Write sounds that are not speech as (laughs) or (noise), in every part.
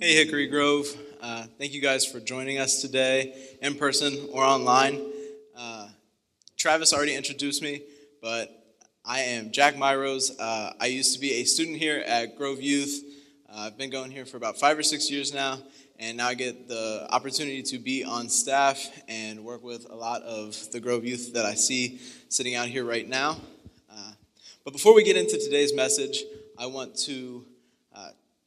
Hey, Hickory Grove. Uh, thank you guys for joining us today, in person or online. Uh, Travis already introduced me, but I am Jack Mairose. Uh, I used to be a student here at Grove Youth. Uh, I've been going here for about five or six years now, and now I get the opportunity to be on staff and work with a lot of the Grove Youth that I see sitting out here right now. Uh, but before we get into today's message, I want to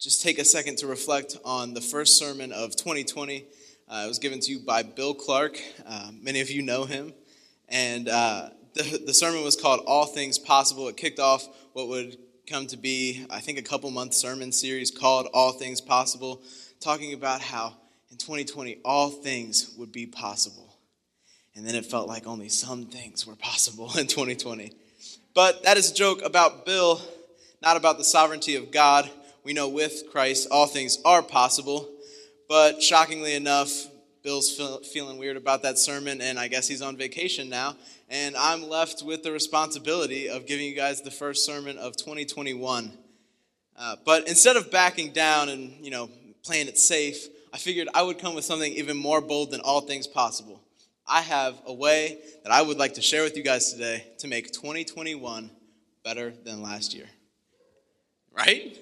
just take a second to reflect on the first sermon of 2020. Uh, it was given to you by Bill Clark. Uh, many of you know him. And uh, the, the sermon was called All Things Possible. It kicked off what would come to be, I think, a couple month sermon series called All Things Possible, talking about how in 2020 all things would be possible. And then it felt like only some things were possible (laughs) in 2020. But that is a joke about Bill, not about the sovereignty of God we know with Christ all things are possible. But shockingly enough, Bill's feeling weird about that sermon, and I guess he's on vacation now. And I'm left with the responsibility of giving you guys the first sermon of 2021. Uh, but instead of backing down and you know playing it safe, I figured I would come with something even more bold than all things possible. I have a way that I would like to share with you guys today to make 2021 better than last year. Right?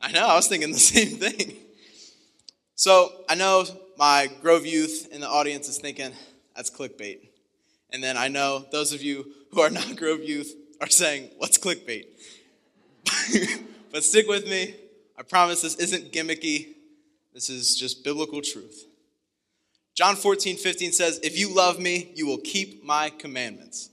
(laughs) I know, I was thinking the (laughs) same thing. So I know my Grove youth in the audience is thinking, that's clickbait. And then I know those of you who are not (laughs) Grove youth are saying, what's clickbait? but stick with me. I promise this isn't gimmicky. This is just biblical truth. John 14, 15 says, If you love me, you will keep my commandments.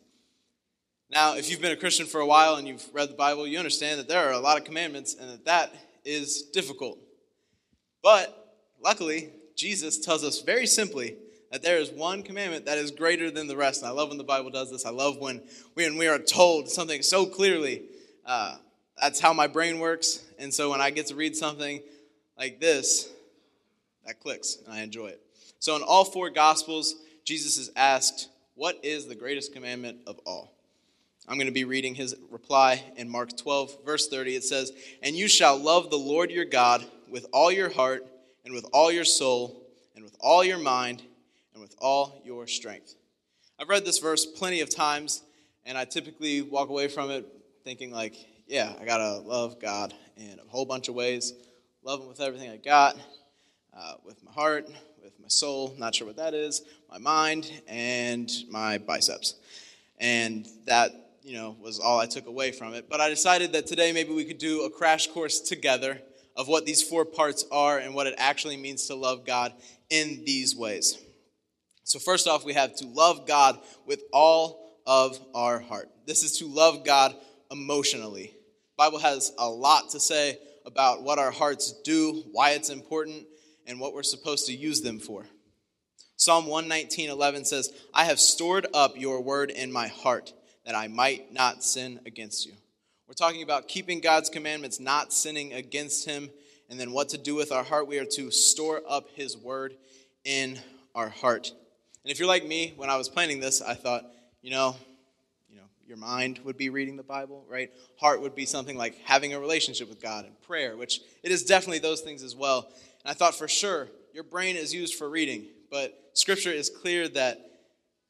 Now, if you've been a Christian for a while and you've read the Bible, you understand that there are a lot of commandments and that that is difficult. But luckily, Jesus tells us very simply that there is one commandment that is greater than the rest. And I love when the Bible does this. I love when we, when we are told something so clearly. Uh, that's how my brain works. And so when I get to read something like this, that clicks and I enjoy it. So in all four Gospels, Jesus is asked, What is the greatest commandment of all? I'm going to be reading his reply in Mark 12, verse 30. It says, And you shall love the Lord your God with all your heart, and with all your soul, and with all your mind, and with all your strength. I've read this verse plenty of times, and I typically walk away from it thinking, like, yeah, I got to love God in a whole bunch of ways. Love Him with everything I got, uh, with my heart, with my soul, not sure what that is, my mind, and my biceps. And that you know, was all I took away from it. But I decided that today maybe we could do a crash course together of what these four parts are and what it actually means to love God in these ways. So, first off, we have to love God with all of our heart. This is to love God emotionally. The Bible has a lot to say about what our hearts do, why it's important, and what we're supposed to use them for. Psalm 119:11 says, "I have stored up your word in my heart that I might not sin against you. We're talking about keeping God's commandments, not sinning against Him, and then what to do with our heart. We are to store up His word in our heart. And if you're like me, when I was planning this, I thought, you know, you know, your mind would be reading the Bible, right? Heart would be something like having a relationship with God and prayer, which it is definitely those things as well. And I thought for sure your brain is used for reading, but Scripture is clear that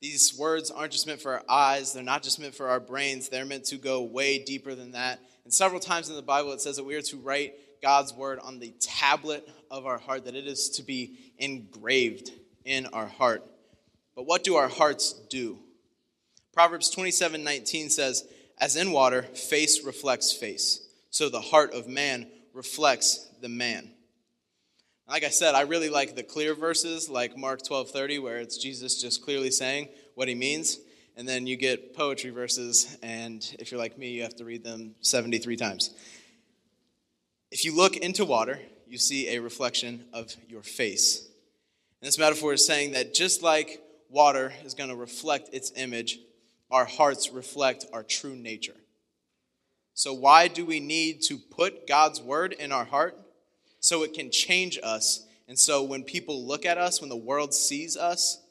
these words aren't just meant for our eyes, they're not just meant for our brains, they're meant to go way deeper than that. And several times in the Bible, it says that we are to write God's word on the tablet of our heart, that it is to be engraved in our heart. But what do our hearts do? Proverbs 27 19 says, As in water, face reflects face, so the heart of man reflects the man. Like I said, I really like the clear verses like Mark 12 30, where it's Jesus just clearly saying what he means. And then you get poetry verses, and if you're like me, you have to read them 73 times. If you look into water, you see a reflection of your face. And this metaphor is saying that just like water is going to reflect its image, our hearts reflect our true nature. So, why do we need to put God's word in our heart? So it can change us. And so when people look at us, when the world sees us,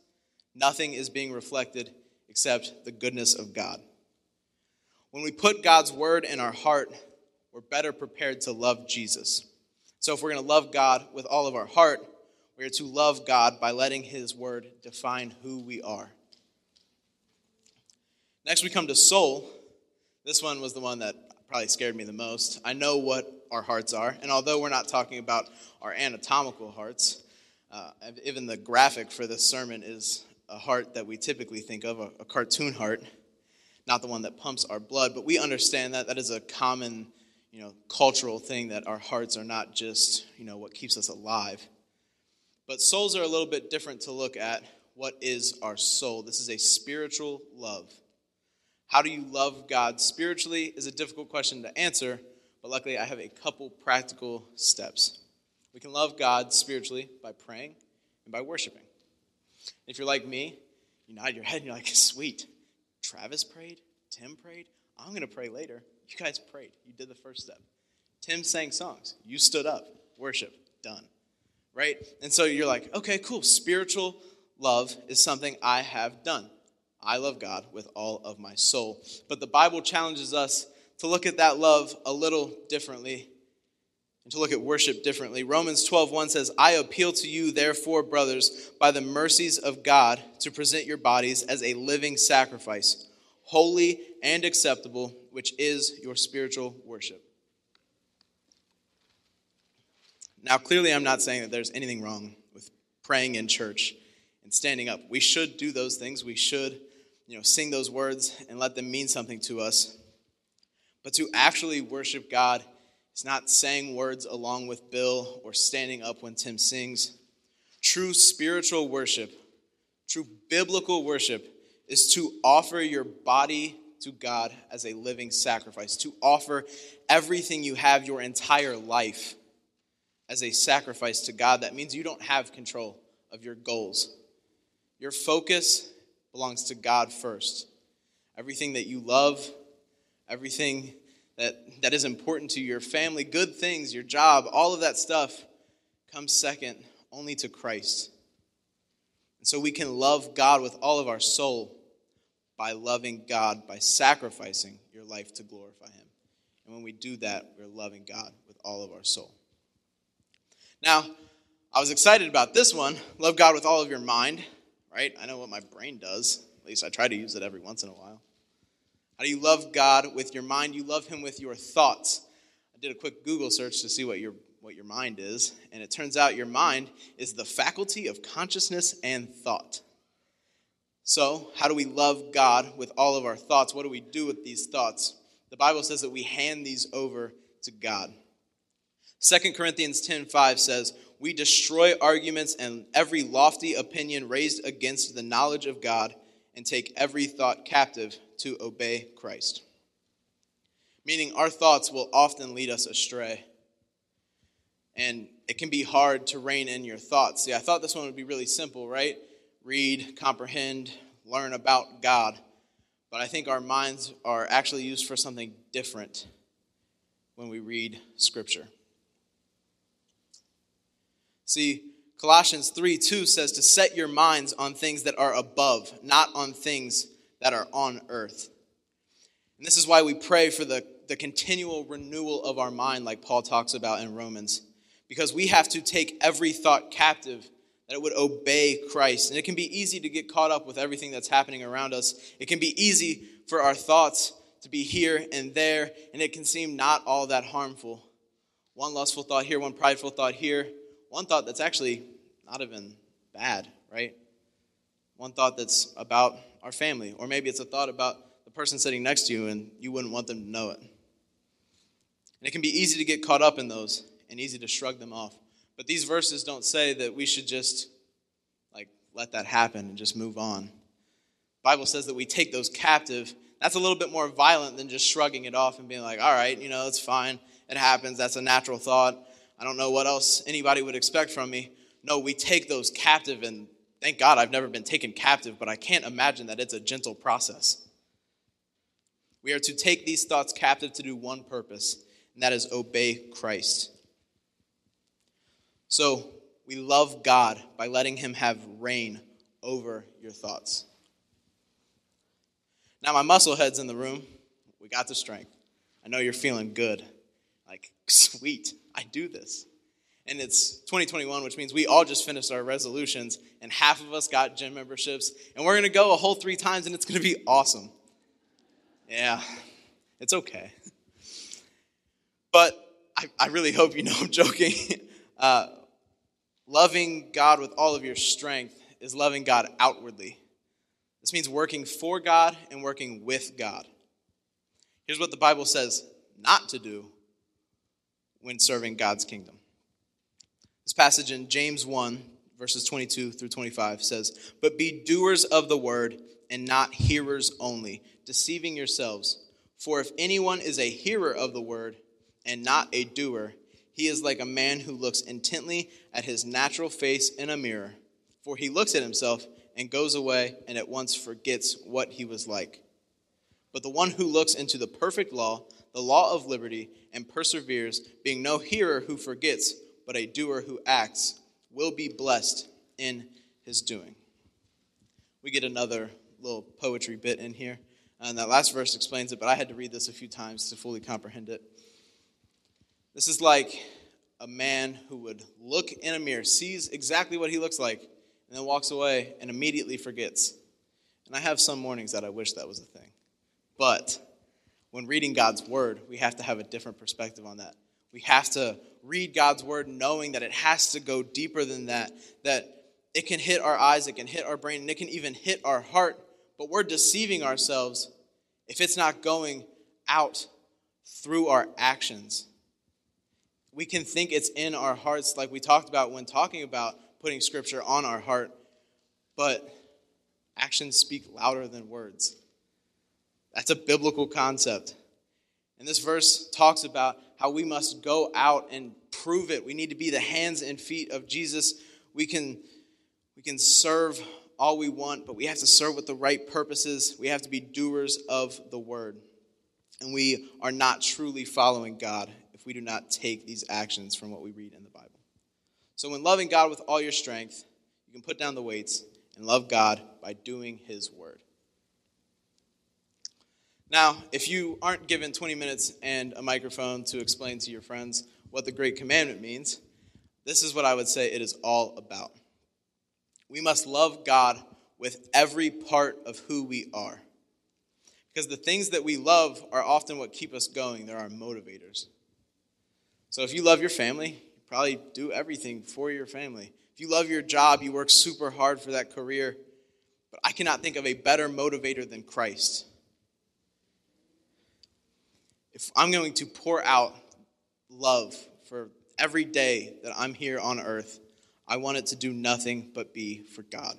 nothing is being reflected except the goodness of God. When we put God's word in our heart, we're better prepared to love Jesus. So if we're going to love God with all of our heart, we are to love God by letting His word define who we are. Next, we come to soul. This one was the one that probably scared me the most. I know what our hearts are, and although we're not talking about our anatomical hearts, uh, even the graphic for this sermon is a heart that we typically think of, a, a cartoon heart, not the one that pumps our blood, but we understand that that is a common, you know, cultural thing that our hearts are not just, you know, what keeps us alive. But souls are a little bit different to look at. What is our soul? This is a spiritual love. How do you love God spiritually is a difficult question to answer, but luckily I have a couple practical steps. We can love God spiritually by praying and by worshiping. If you're like me, you nod your head and you're like, sweet. Travis prayed, Tim prayed, I'm going to pray later. You guys prayed. You did the first step. Tim sang songs. You stood up. Worship. Done. Right? And so you're like, okay, cool. Spiritual love is something I have done. I love God with all of my soul. But the Bible challenges us to look at that love a little differently and to look at worship differently. Romans 12:1 says, "I appeal to you therefore, brothers, by the mercies of God, to present your bodies as a living sacrifice, holy and acceptable, which is your spiritual worship." Now, clearly I'm not saying that there's anything wrong with praying in church and standing up. We should do those things. We should, you know, sing those words and let them mean something to us. But to actually worship God is not saying words along with Bill or standing up when Tim sings. True spiritual worship, true biblical worship, is to offer your body to God as a living sacrifice, to offer everything you have, your entire life, as a sacrifice to God. That means you don't have control of your goals. Your focus belongs to God first. Everything that you love, everything that, that is important to your family, good things, your job, all of that stuff comes second only to Christ. And so we can love God with all of our soul by loving God, by sacrificing your life to glorify Him. And when we do that, we're loving God with all of our soul. Now, I was excited about this one love God with all of your mind, right? I know what my brain does. At least I try to use it every once in a while. How do you love God with your mind? You love Him with your thoughts. I did a quick Google search to see what your, what your mind is, and it turns out your mind is the faculty of consciousness and thought. So, how do we love God with all of our thoughts? What do we do with these thoughts? The Bible says that we hand these over to God. 2 Corinthians 10:5 says, "We destroy arguments and every lofty opinion raised against the knowledge of God and take every thought captive to obey Christ. Meaning, our thoughts will often lead us astray. And it can be hard to rein in your thoughts. See, I thought this one would be really simple, right? Read, comprehend, learn about God. But I think our minds are actually used for something different when we read Scripture. See, Colossians 3 2 says to set your minds on things that are above, not on things that are on earth. And this is why we pray for the, the continual renewal of our mind, like Paul talks about in Romans, because we have to take every thought captive that it would obey Christ. And it can be easy to get caught up with everything that's happening around us. It can be easy for our thoughts to be here and there, and it can seem not all that harmful. One lustful thought here, one prideful thought here, one thought that's actually not even bad, right? One thought that's about our family, or maybe it's a thought about the person sitting next to you and you wouldn't want them to know it. And it can be easy to get caught up in those and easy to shrug them off. But these verses don't say that we should just like let that happen and just move on. The Bible says that we take those captive. That's a little bit more violent than just shrugging it off and being like, all right, you know, it's fine. It happens. That's a natural thought. I don't know what else anybody would expect from me. No, we take those captive and Thank God I've never been taken captive, but I can't imagine that it's a gentle process. We are to take these thoughts captive to do one purpose, and that is obey Christ. So, we love God by letting Him have reign over your thoughts. Now, my muscle heads in the room, we got the strength. I know you're feeling good. Like, (laughs) sweet, I do this. and it's 2021, which means we all just finished our resolutions, and half of us got gym memberships, and we're gonna go a whole three times, and it's gonna be awesome. Yeah, it's okay. But I, I really hope you know I'm joking. (laughs) Uh, loving God with all of your strength is loving God outwardly. This means working for God and working with God. Here's what the Bible says not to do when serving God's kingdom. This passage in James 1, verses 22 through 25 says, But be doers of the word and not hearers only, deceiving yourselves. For if anyone is a hearer of the word and not a doer, he is like a man who looks intently at his natural face in a mirror. For he looks at himself and goes away and at once forgets what he was like. But the one who looks into the perfect law, the law of liberty, and perseveres, being no hearer who forgets, but a doer who acts, will be blessed in his doing. We get another little poetry bit in here. And that last verse explains it, but I had to read this a few times to fully comprehend it. This is like a man who would look in a mirror, sees exactly what he looks like, and then walks away and immediately forgets. And I have some mornings that I wish that was a thing. But when reading God's word, we have to have a different perspective on that. We have to read God's word knowing that it has to go deeper than that, that it can hit our eyes, it can hit our brain, and it can even hit our heart, but we're deceiving ourselves if it's not going out through our actions we can think it's in our hearts, like we talked about when talking about putting scripture on our heart, but actions speak louder than words. That's a biblical concept. And this verse talks about how we must go out and prove it. We need to be the hands and feet of Jesus. We can, we can serve all we want, but we have to serve with the right purposes. We have to be doers of the word. And we are not truly following God if we do not take these actions from what we read in the Bible. So, when loving God with all your strength, you can put down the weights and love God by doing His word. Now, if you aren't given 20 minutes and a microphone to explain to your friends what the Great Commandment means, this is what I would say it is all about. We must love God with every part of who we are. Because the things that we love are often what keep us going, they're our motivators. So if you love your family, you probably do everything for your family. If you love your job, you work super hard for that career. But I cannot think of a better motivator than Christ. If I'm going to pour out love for every day that I'm here on earth, I want it to do nothing but be for God.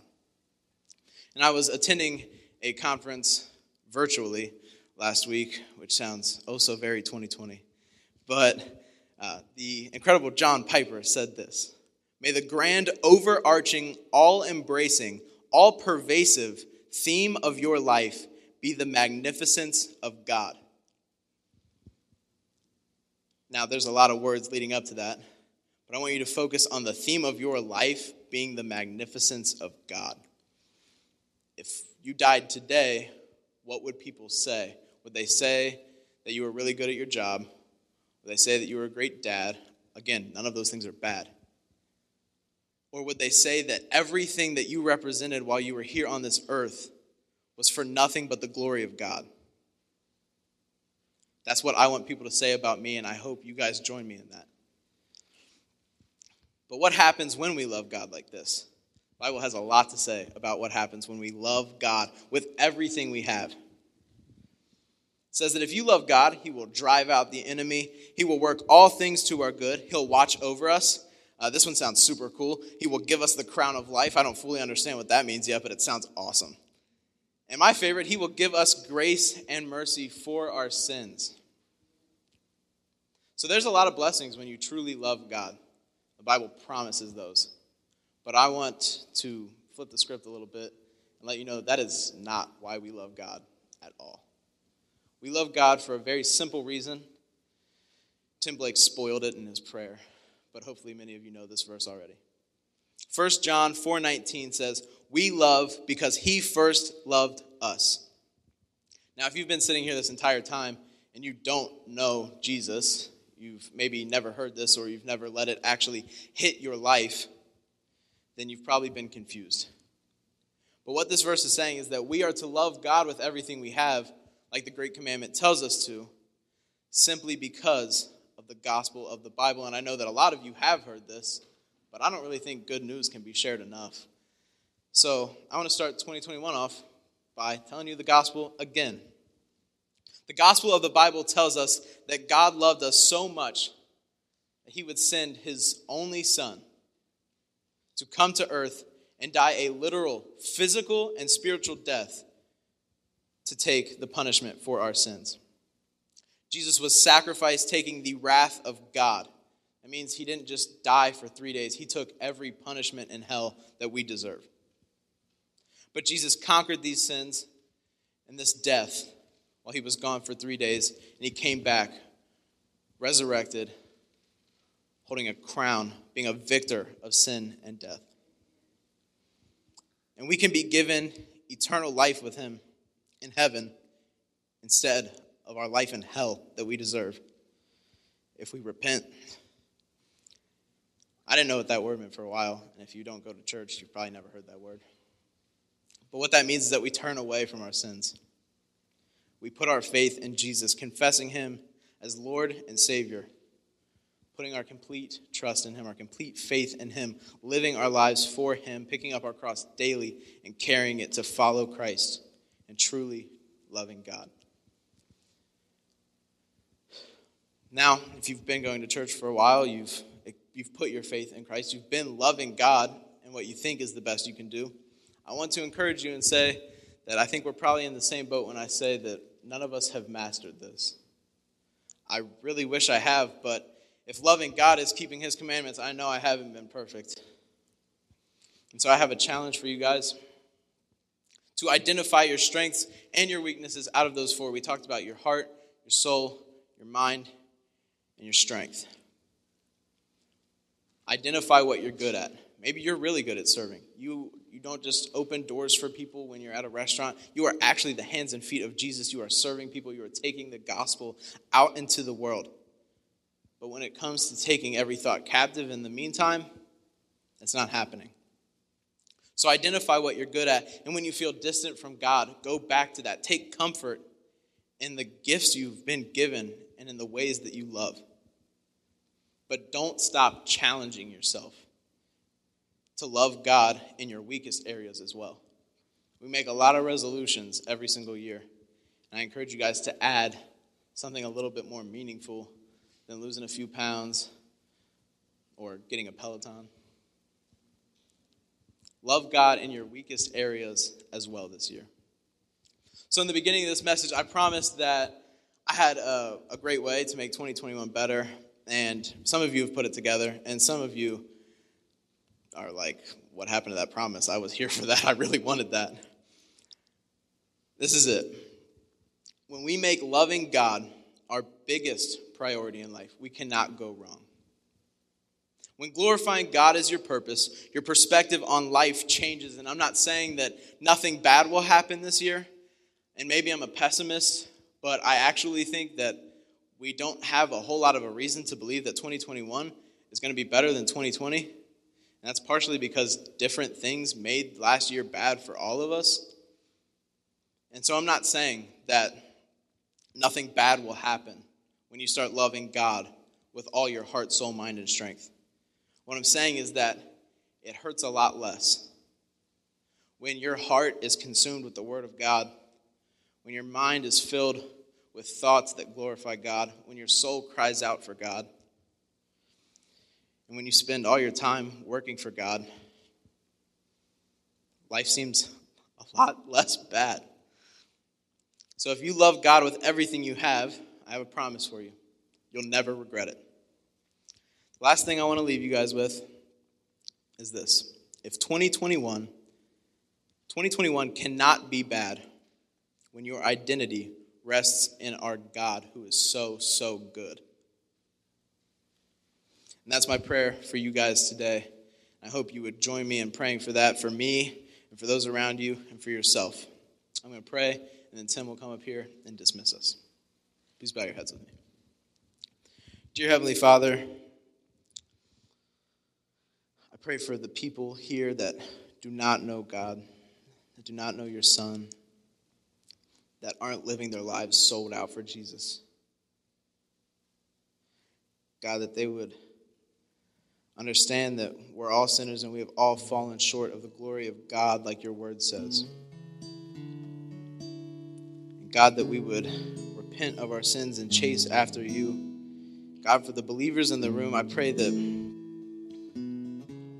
And I was attending a conference virtually last week, which sounds oh so very 2020. But uh, the incredible John Piper said this May the grand, overarching, all embracing, all pervasive theme of your life be the magnificence of God. Now, there's a lot of words leading up to that, but I want you to focus on the theme of your life being the magnificence of God. If you died today, what would people say? Would they say that you were really good at your job? Would they say that you were a great dad? Again, none of those things are bad. Or would they say that everything that you represented while you were here on this earth was for nothing but the glory of God? That's what I want people to say about me, and I hope you guys join me in that. But what happens when we love God like this? The Bible has a lot to say about what happens when we love God with everything we have It says that if you love God, He will drive out the enemy. He will work all things to our good. He'll watch over us. Uh, this one sounds super cool. He will give us the crown of life. I don't fully understand what that means yet, but it sounds awesome. And my favorite, He will give us grace and mercy for our sins. So there's a lot of blessings when you truly love God. The Bible promises those. But I want to flip the script a little bit and let you know that, is not why we love God at all. We love God for a very simple reason. Tim Blake spoiled it in his prayer, but hopefully many of you know this verse already. 1 John 4:19 says, "We love because he first loved us." Now, if you've been sitting here this entire time and you don't know Jesus, you've maybe never heard this or you've never let it actually hit your life, then you've probably been confused. But what this verse is saying is that we are to love God with everything we have, like the Great Commandment tells us to, simply because of the gospel of the Bible. And I know that a lot of you have heard this, but I don't really think good news can be shared enough. So I want to start 2021 off by telling you the gospel again. The gospel of the Bible tells us that God loved us so much that he would send his only son to come to earth and die a literal, physical, and spiritual death to take the punishment for our sins. Jesus was sacrificed taking the wrath of God. That means he didn't just die for three days, he took every punishment in hell that we deserve. But Jesus conquered these sins and this death while he was gone for three days, and he came back resurrected, holding a crown, being a victor of sin and death. And we can be given eternal life with him in heaven instead of our life in hell that we deserve if we repent. I didn't know what that word meant for a while, and if you don't go to church, you've probably never heard that word. But what that means is that we turn away from our sins. We put our faith in Jesus, confessing Him as Lord and Savior, putting our complete trust in Him, our complete faith in Him, living our lives for Him, picking up our cross daily and carrying it to follow Christ and truly loving God. Now, if you've been going to church for a while, you've, you've put your faith in Christ, you've been loving God and what you think is the best you can do, I want to encourage you and say that I think we're probably in the same boat when I say that none of us have mastered this. I really wish I have, but if loving God is keeping His commandments, I know I haven't been perfect. And so I have a challenge for you guys to identify your strengths and your weaknesses out of those four. We talked about your heart, your soul, your mind, and your strength. Identify what you're good at. Maybe you're really good at serving. You, you don't just open doors for people when you're at a restaurant. You are actually the hands and feet of Jesus. You are serving people. You are taking the gospel out into the world. But when it comes to taking every thought captive in the meantime, it's not happening. So identify what you're good at. And when you feel distant from God, go back to that. Take comfort in the gifts you've been given and in the ways that you love. But don't stop challenging yourself to love God in your weakest areas as well. We make a lot of resolutions every single year. And I encourage you guys to add something a little bit more meaningful than losing a few pounds or getting a Peloton. Love God in your weakest areas as well this year. So, in the beginning of this message, I promised that I had a, a, great way to make 2021 better, and some of you have put it together, and some of you are like, What happened to that promise? I was here for that. (laughs) I really wanted that. This is it. When we make loving God our biggest priority in life, we cannot go wrong. When glorifying God is your purpose, your perspective on life changes. And I'm not saying that nothing bad will happen this year. And maybe I'm a pessimist, but I actually think that we don't have a whole lot of a reason to believe that 2021 is going to be better than 2020. And that's partially because different things made last year bad for all of us. And so I'm not saying that nothing bad will happen when you start loving God with all your heart, soul, mind, and strength. What I'm saying is that it hurts a lot less. When your heart is consumed with the Word of God, when your mind is filled with thoughts that glorify God, when your soul cries out for God, and when you spend all your time working for God, life seems a lot (laughs) less bad. So if you love God with everything you have, I have a promise for you. You'll never regret it. Last thing I want to leave you guys with is this. If 2021, 2021 cannot be bad when your identity rests in our God who is so, so good. And that's my prayer for you guys today. I hope you would join me in praying for that, for me, and for those around you, and for yourself. I'm going to pray, and then Tim will come up here and dismiss us. Please bow your heads with me. Dear Heavenly Father, I pray for the people here that do not know God, that do not know your Son, that aren't living their lives sold out for Jesus. God, that they would understand that we're all sinners and we have all fallen short of the glory of God, like your word says. And God, that we would repent of our sins and chase after you. God, for the believers in the room, I pray that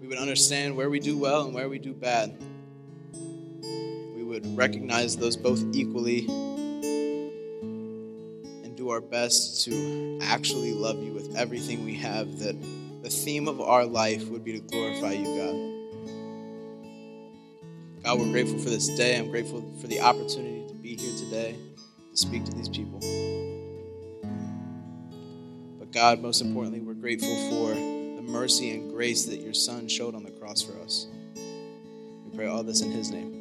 we would understand where we do well and where we do bad. We would recognize those both equally and do our best to actually love you with everything we have. That the theme of our life would be to glorify you, God. God, we're grateful for this day. I'm grateful for the opportunity to be here today to speak to these people. But God, most importantly, we're grateful for the mercy and grace that your Son showed on the cross for us. We pray all this in His name.